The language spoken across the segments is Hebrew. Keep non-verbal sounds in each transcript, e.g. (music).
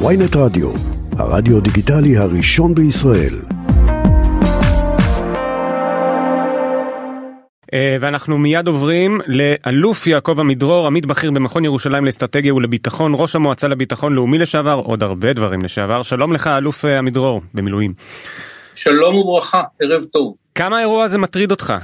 ויינט רדיו, הרדיו דיגיטלי הראשון בישראל. אה, ואנחנו מיד עוברים לאלוף יעקב עמידרור, עמית בכיר במכון ירושלים לאסטרטגיה ולביטחון, ראש המועצה לביטחון לאומי לשעבר, עוד הרבה דברים לשעבר. שלום לך אלוף אה, עמידרור, במילואים. שלום וברכה, ערב טוב. כמה האירוע הזה מטריד אותך?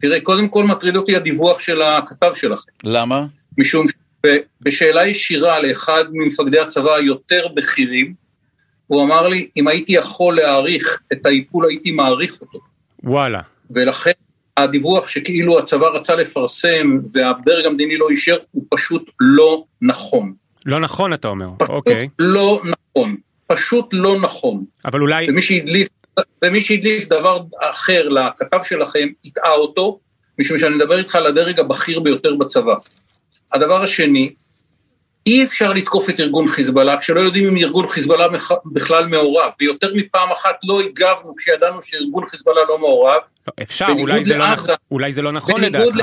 תראה, קודם כל מטריד אותי הדיווח של הכתב שלכם. למה? משום שבשאלה ישירה לאחד ממפקדי הצבא היותר בכירים, הוא אמר לי, אם הייתי יכול להעריך את האיפול, הייתי מעריך אותו. וואלה. ולכן הדיווח שכאילו הצבא רצה לפרסם והדרג המדיני לא אישר, הוא פשוט לא נכון. לא נכון אתה אומר, פשוט אוקיי. לא נכון. פשוט לא נכון. אבל אולי... ומי שהדליף, ומי שהדליף דבר אחר לכתב שלכם, הטעה אותו, משום שאני מדבר איתך על הדרג הבכיר ביותר בצבא. הדבר השני, אי אפשר לתקוף את ארגון חיזבאללה כשלא יודעים אם ארגון חיזבאללה בכלל מעורב, ויותר מפעם אחת לא הגבנו כשידענו שארגון חיזבאללה לא מעורב. לא, אפשר, אולי זה, לא, נכ... אולי זה לא נכון לדעתך.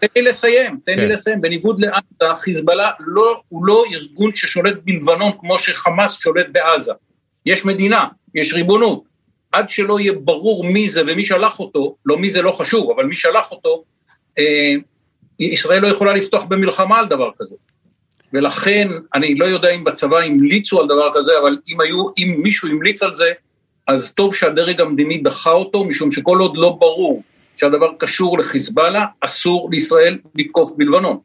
תן לי לסיים, תן כן. לי לסיים. בניגוד לעזה, חיזבאללה לא, הוא לא ארגון ששולט בלבנון כמו שחמאס שולט בעזה. יש מדינה, יש ריבונות. עד שלא יהיה ברור מי זה ומי שלח אותו, לא מי זה לא חשוב, אבל מי שלח אותו, אה, ישראל לא יכולה לפתוח במלחמה על דבר כזה. ולכן, אני לא יודע אם בצבא המליצו על דבר כזה, אבל אם היו, אם מישהו המליץ על זה, אז טוב שהדרג המדיני דחה אותו, משום שכל עוד לא ברור שהדבר קשור לחיזבאללה, אסור לישראל לתקוף בלבנון.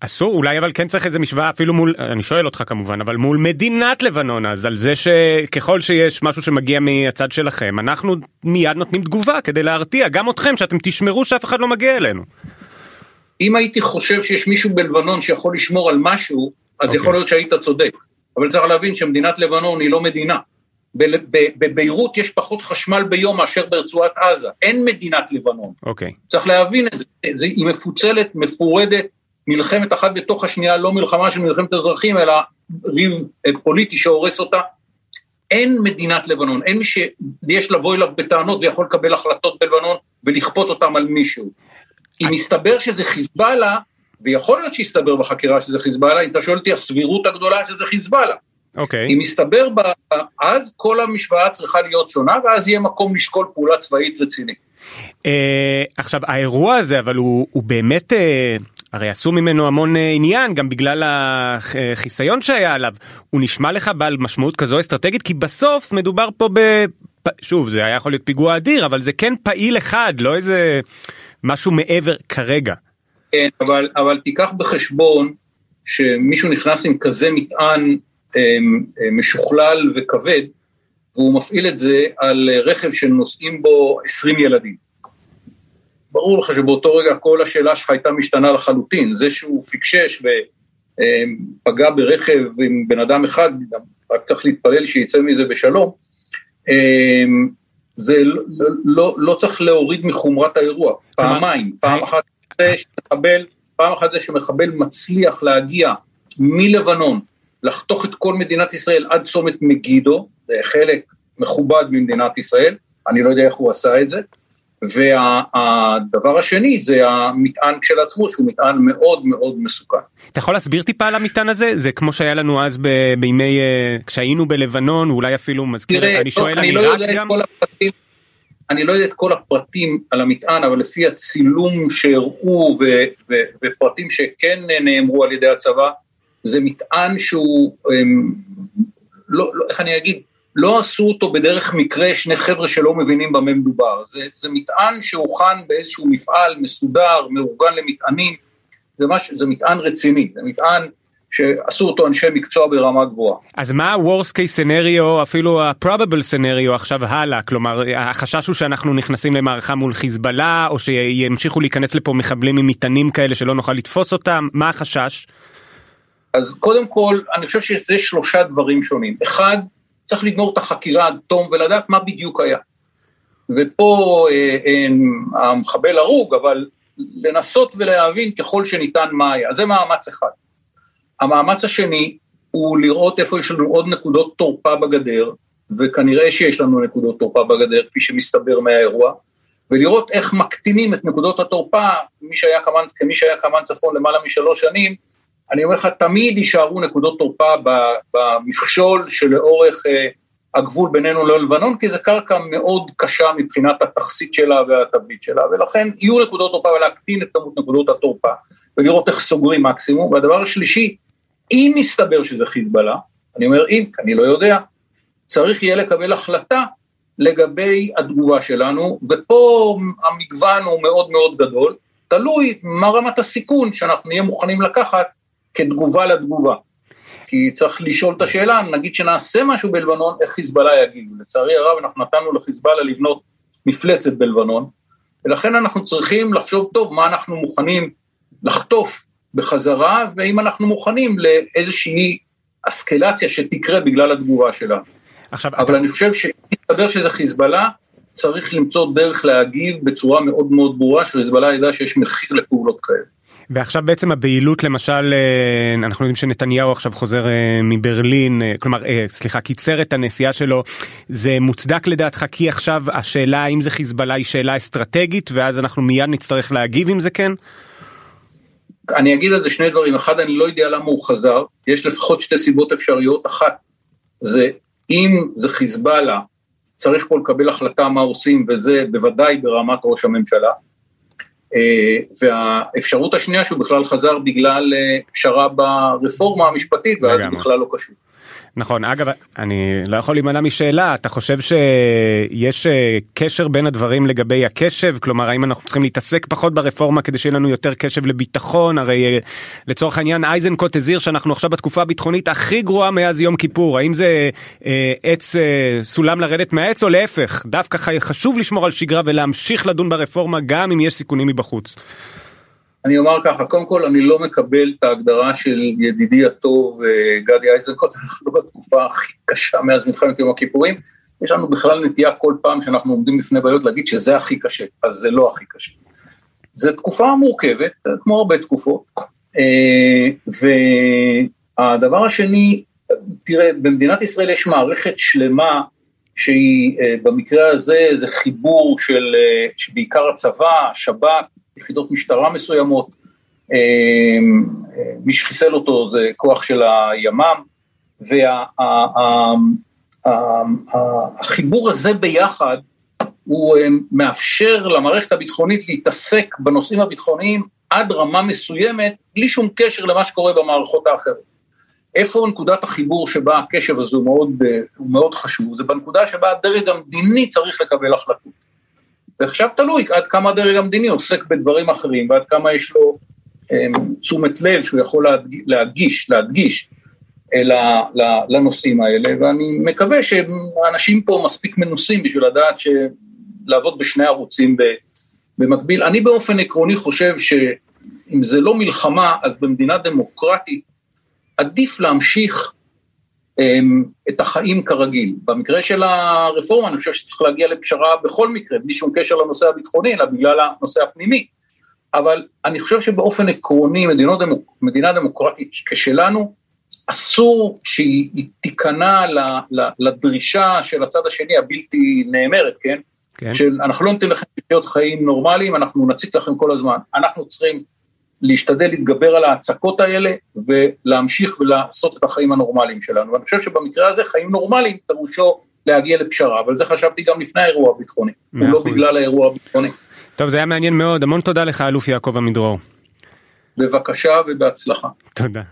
אסור, אולי אבל כן צריך איזה משוואה אפילו מול, אני שואל אותך כמובן, אבל מול מדינת לבנון אז, על זה שככל שיש משהו שמגיע מהצד שלכם, אנחנו מיד נותנים תגובה כדי להרתיע גם אתכם, שאתם תשמרו שאף אחד לא מגיע אלינו. אם הייתי חושב שיש מישהו בלבנון שיכול לשמור על משהו, אז okay. אוקיי. יכול להיות שהיית צודק. אבל צריך להבין שמדינת לבנון היא לא מדינה. בביירות יש פחות חשמל ביום מאשר ברצועת עזה, אין מדינת לבנון. אוקיי. Okay. צריך להבין את זה, זה, היא מפוצלת, מפורדת, מלחמת אחת בתוך השנייה, לא מלחמה של מלחמת אזרחים, אלא ריב אה, פוליטי שהורס אותה. אין מדינת לבנון, אין מי שיש לבוא אליו בטענות ויכול לקבל החלטות בלבנון ולכפות אותם על מישהו. אם מסתבר שזה חיזבאללה, ויכול להיות שיסתבר בחקירה שזה חיזבאללה, אם אתה שואל אותי הסבירות הגדולה שזה חיזבאללה. אוקיי. אם מסתבר אז כל המשוואה צריכה להיות שונה, ואז יהיה מקום לשקול פעולה צבאית רצינית. אה, עכשיו האירוע הזה אבל הוא, הוא באמת אה, הרי עשו ממנו המון אה, עניין גם בגלל החיסיון שהיה עליו הוא נשמע לך בעל משמעות כזו אסטרטגית כי בסוף מדובר פה ב... שוב זה היה יכול להיות פיגוע אדיר אבל זה כן פעיל אחד לא איזה משהו מעבר כרגע. כן אבל אבל תיקח בחשבון שמישהו נכנס עם כזה מטען אה, אה, משוכלל וכבד והוא מפעיל את זה על רכב שנוסעים בו 20 ילדים. ברור לך שבאותו רגע כל השאלה שלך הייתה משתנה לחלוטין, זה שהוא פיקשש ופגע ברכב עם בן אדם אחד, רק צריך להתפלל שיצא מזה בשלום, זה לא, לא, לא צריך להוריד מחומרת האירוע, פעמיים, פעם אחת זה שמחבל, פעם אחת זה שמחבל מצליח להגיע מלבנון, לחתוך את כל מדינת ישראל עד צומת מגידו, זה חלק מכובד ממדינת ישראל, אני לא יודע איך הוא עשה את זה, והדבר השני זה המטען כשלעצמו שהוא מטען מאוד מאוד מסוכן. אתה יכול להסביר טיפה על המטען הזה? זה כמו שהיה לנו אז ב- בימי, uh, כשהיינו בלבנון, אולי אפילו מזכיר, תראה, אני שואל על עיראק לא גם? הפרטים, אני לא יודע את כל הפרטים על המטען, אבל לפי הצילום שהראו ו- ו- ופרטים שכן נאמרו על ידי הצבא, זה מטען שהוא, הם, לא, לא, איך אני אגיד, לא עשו אותו בדרך מקרה שני חבר'ה שלא מבינים במה מדובר, זה, זה מטען שהוכן באיזשהו מפעל מסודר, מאורגן למטענים, זה, מש, זה מטען רציני, זה מטען שעשו אותו אנשי מקצוע ברמה גבוהה. אז מה ה-Worst case scenario, אפילו ה-probable scenario עכשיו הלאה, כלומר החשש הוא שאנחנו נכנסים למערכה מול חיזבאללה, או שימשיכו להיכנס לפה מחבלים עם מטענים כאלה שלא נוכל לתפוס אותם, מה החשש? אז קודם כל, אני חושב שזה שלושה דברים שונים. אחד, צריך לגמור את החקירה עד תום ולדעת מה בדיוק היה. ופה אה, אה, המחבל הרוג, אבל לנסות ולהבין ככל שניתן מה היה. זה מאמץ אחד. המאמץ השני הוא לראות איפה יש לנו עוד נקודות תורפה בגדר, וכנראה שיש לנו נקודות תורפה בגדר, כפי שמסתבר מהאירוע, ולראות איך מקטינים את נקודות התורפה, מי שהיה קמ"ן, כמי שהיה קמ"ן צפון למעלה משלוש שנים, אני אומר לך, תמיד יישארו נקודות תורפה במכשול שלאורך אה, הגבול בינינו ללבנון, כי זו קרקע מאוד קשה מבחינת התכסית שלה והתבליט שלה, ולכן יהיו נקודות תורפה ולהקטין את כמות נקודות התורפה, ולראות איך סוגרים מקסימום. והדבר השלישי, אם מסתבר שזה חיזבאללה, אני אומר אם, אני לא יודע, צריך יהיה לקבל החלטה לגבי התגובה שלנו, ופה המגוון הוא מאוד מאוד גדול, תלוי מה רמת הסיכון שאנחנו נהיה מוכנים לקחת כתגובה לתגובה. כי צריך לשאול את השאלה, נגיד שנעשה משהו בלבנון, איך חיזבאללה יגיב. לצערי הרב אנחנו נתנו לחיזבאללה לבנות מפלצת בלבנון, ולכן אנחנו צריכים לחשוב טוב מה אנחנו מוכנים לחטוף בחזרה, ואם אנחנו מוכנים לאיזושהי אסקלציה שתקרה בגלל התגובה שלנו. עכשיו, אבל אתה... אני חושב שאם יסתבר שזה חיזבאללה, צריך למצוא דרך להגיב בצורה מאוד מאוד ברורה, שחיזבאללה ידע שיש מחיר לפעולות כאלה. ועכשיו בעצם הבהילות למשל אה, אנחנו יודעים שנתניהו עכשיו חוזר אה, מברלין אה, כלומר סליחה קיצר את הנסיעה שלו. זה מוצדק לדעתך כי עכשיו השאלה האם זה חיזבאללה היא שאלה אסטרטגית ואז אנחנו מיד נצטרך להגיב אם זה כן. אני אגיד על זה שני דברים. אחד אני לא יודע למה הוא חזר. יש לפחות שתי סיבות אפשריות. אחת זה אם זה חיזבאללה צריך פה לקבל החלטה מה עושים וזה בוודאי ברמת ראש הממשלה והאפשרות השנייה שהוא בכלל חזר בגלל אה, פשרה ברפורמה המשפטית ואז זה בכלל לא קשור. נכון אגב אני לא יכול להימנע משאלה אתה חושב שיש אה, קשר בין הדברים לגבי הקשב? כלומר האם אנחנו צריכים להתעסק פחות ברפורמה כדי שיהיה לנו יותר קשב לביטחון? הרי אה, לצורך העניין אייזנקוט הזהיר שאנחנו עכשיו בתקופה הביטחונית הכי גרועה מאז יום כיפור. האם זה אה, עץ אה, סולם לרדת מהעץ או להפך? דווקא חשוב לשמור על שגרה ולהמשיך לדון ברפורמה גם אם יש סיכונים מבחוץ. אני אומר ככה, קודם כל אני לא מקבל את ההגדרה של ידידי הטוב אה, גדי איזנקוט, (laughs) אנחנו לא בתקופה הכי קשה מאז מלחמת יום הכיפורים, יש לנו בכלל נטייה כל פעם שאנחנו עומדים בפני בעיות להגיד שזה הכי קשה, אז זה לא הכי קשה. זו תקופה מורכבת, כמו הרבה תקופות, אה, והדבר השני, תראה, במדינת ישראל יש מערכת שלמה שהיא אה, במקרה הזה זה חיבור של בעיקר הצבא, שב"כ, יחידות משטרה מסוימות, אמ, מי שחיסל אותו זה כוח של הימ"מ, והחיבור הזה ביחד הוא אמ, מאפשר למערכת הביטחונית להתעסק בנושאים הביטחוניים עד רמה מסוימת, בלי שום קשר למה שקורה במערכות האחרות. איפה נקודת החיבור שבה הקשב הזה הוא מאוד, הוא מאוד חשוב? זה בנקודה שבה הדרג המדיני צריך לקבל החלטות. ועכשיו תלוי עד כמה הדרג המדיני עוסק בדברים אחרים ועד כמה יש לו אמ, תשומת לב שהוא יכול להדגיש, להדגיש אה, לנושאים האלה, ואני מקווה שאנשים פה מספיק מנוסים בשביל לדעת לעבוד בשני ערוצים במקביל. אני באופן עקרוני חושב שאם זה לא מלחמה, אז במדינה דמוקרטית עדיף להמשיך את החיים כרגיל. במקרה של הרפורמה אני חושב שצריך להגיע לפשרה בכל מקרה, בלי שום קשר לנושא הביטחוני, אלא בגלל הנושא הפנימי. אבל אני חושב שבאופן עקרוני מדינות, מדינה דמוקרטית כשלנו, אסור שהיא תיכנע לדרישה של הצד השני הבלתי נאמרת, כן? כן. של אנחנו לא ניתן לכם לחיות חיים נורמליים, אנחנו נציק לכם כל הזמן. אנחנו צריכים להשתדל להתגבר על ההצקות האלה ולהמשיך ולעשות את החיים הנורמליים שלנו. ואני חושב שבמקרה הזה חיים נורמליים פירושו להגיע לפשרה, אבל זה חשבתי גם לפני האירוע הביטחוני, ולא בגלל האירוע הביטחוני. טוב, זה היה מעניין מאוד, המון תודה לך, אלוף יעקב עמידרור. בבקשה ובהצלחה. תודה.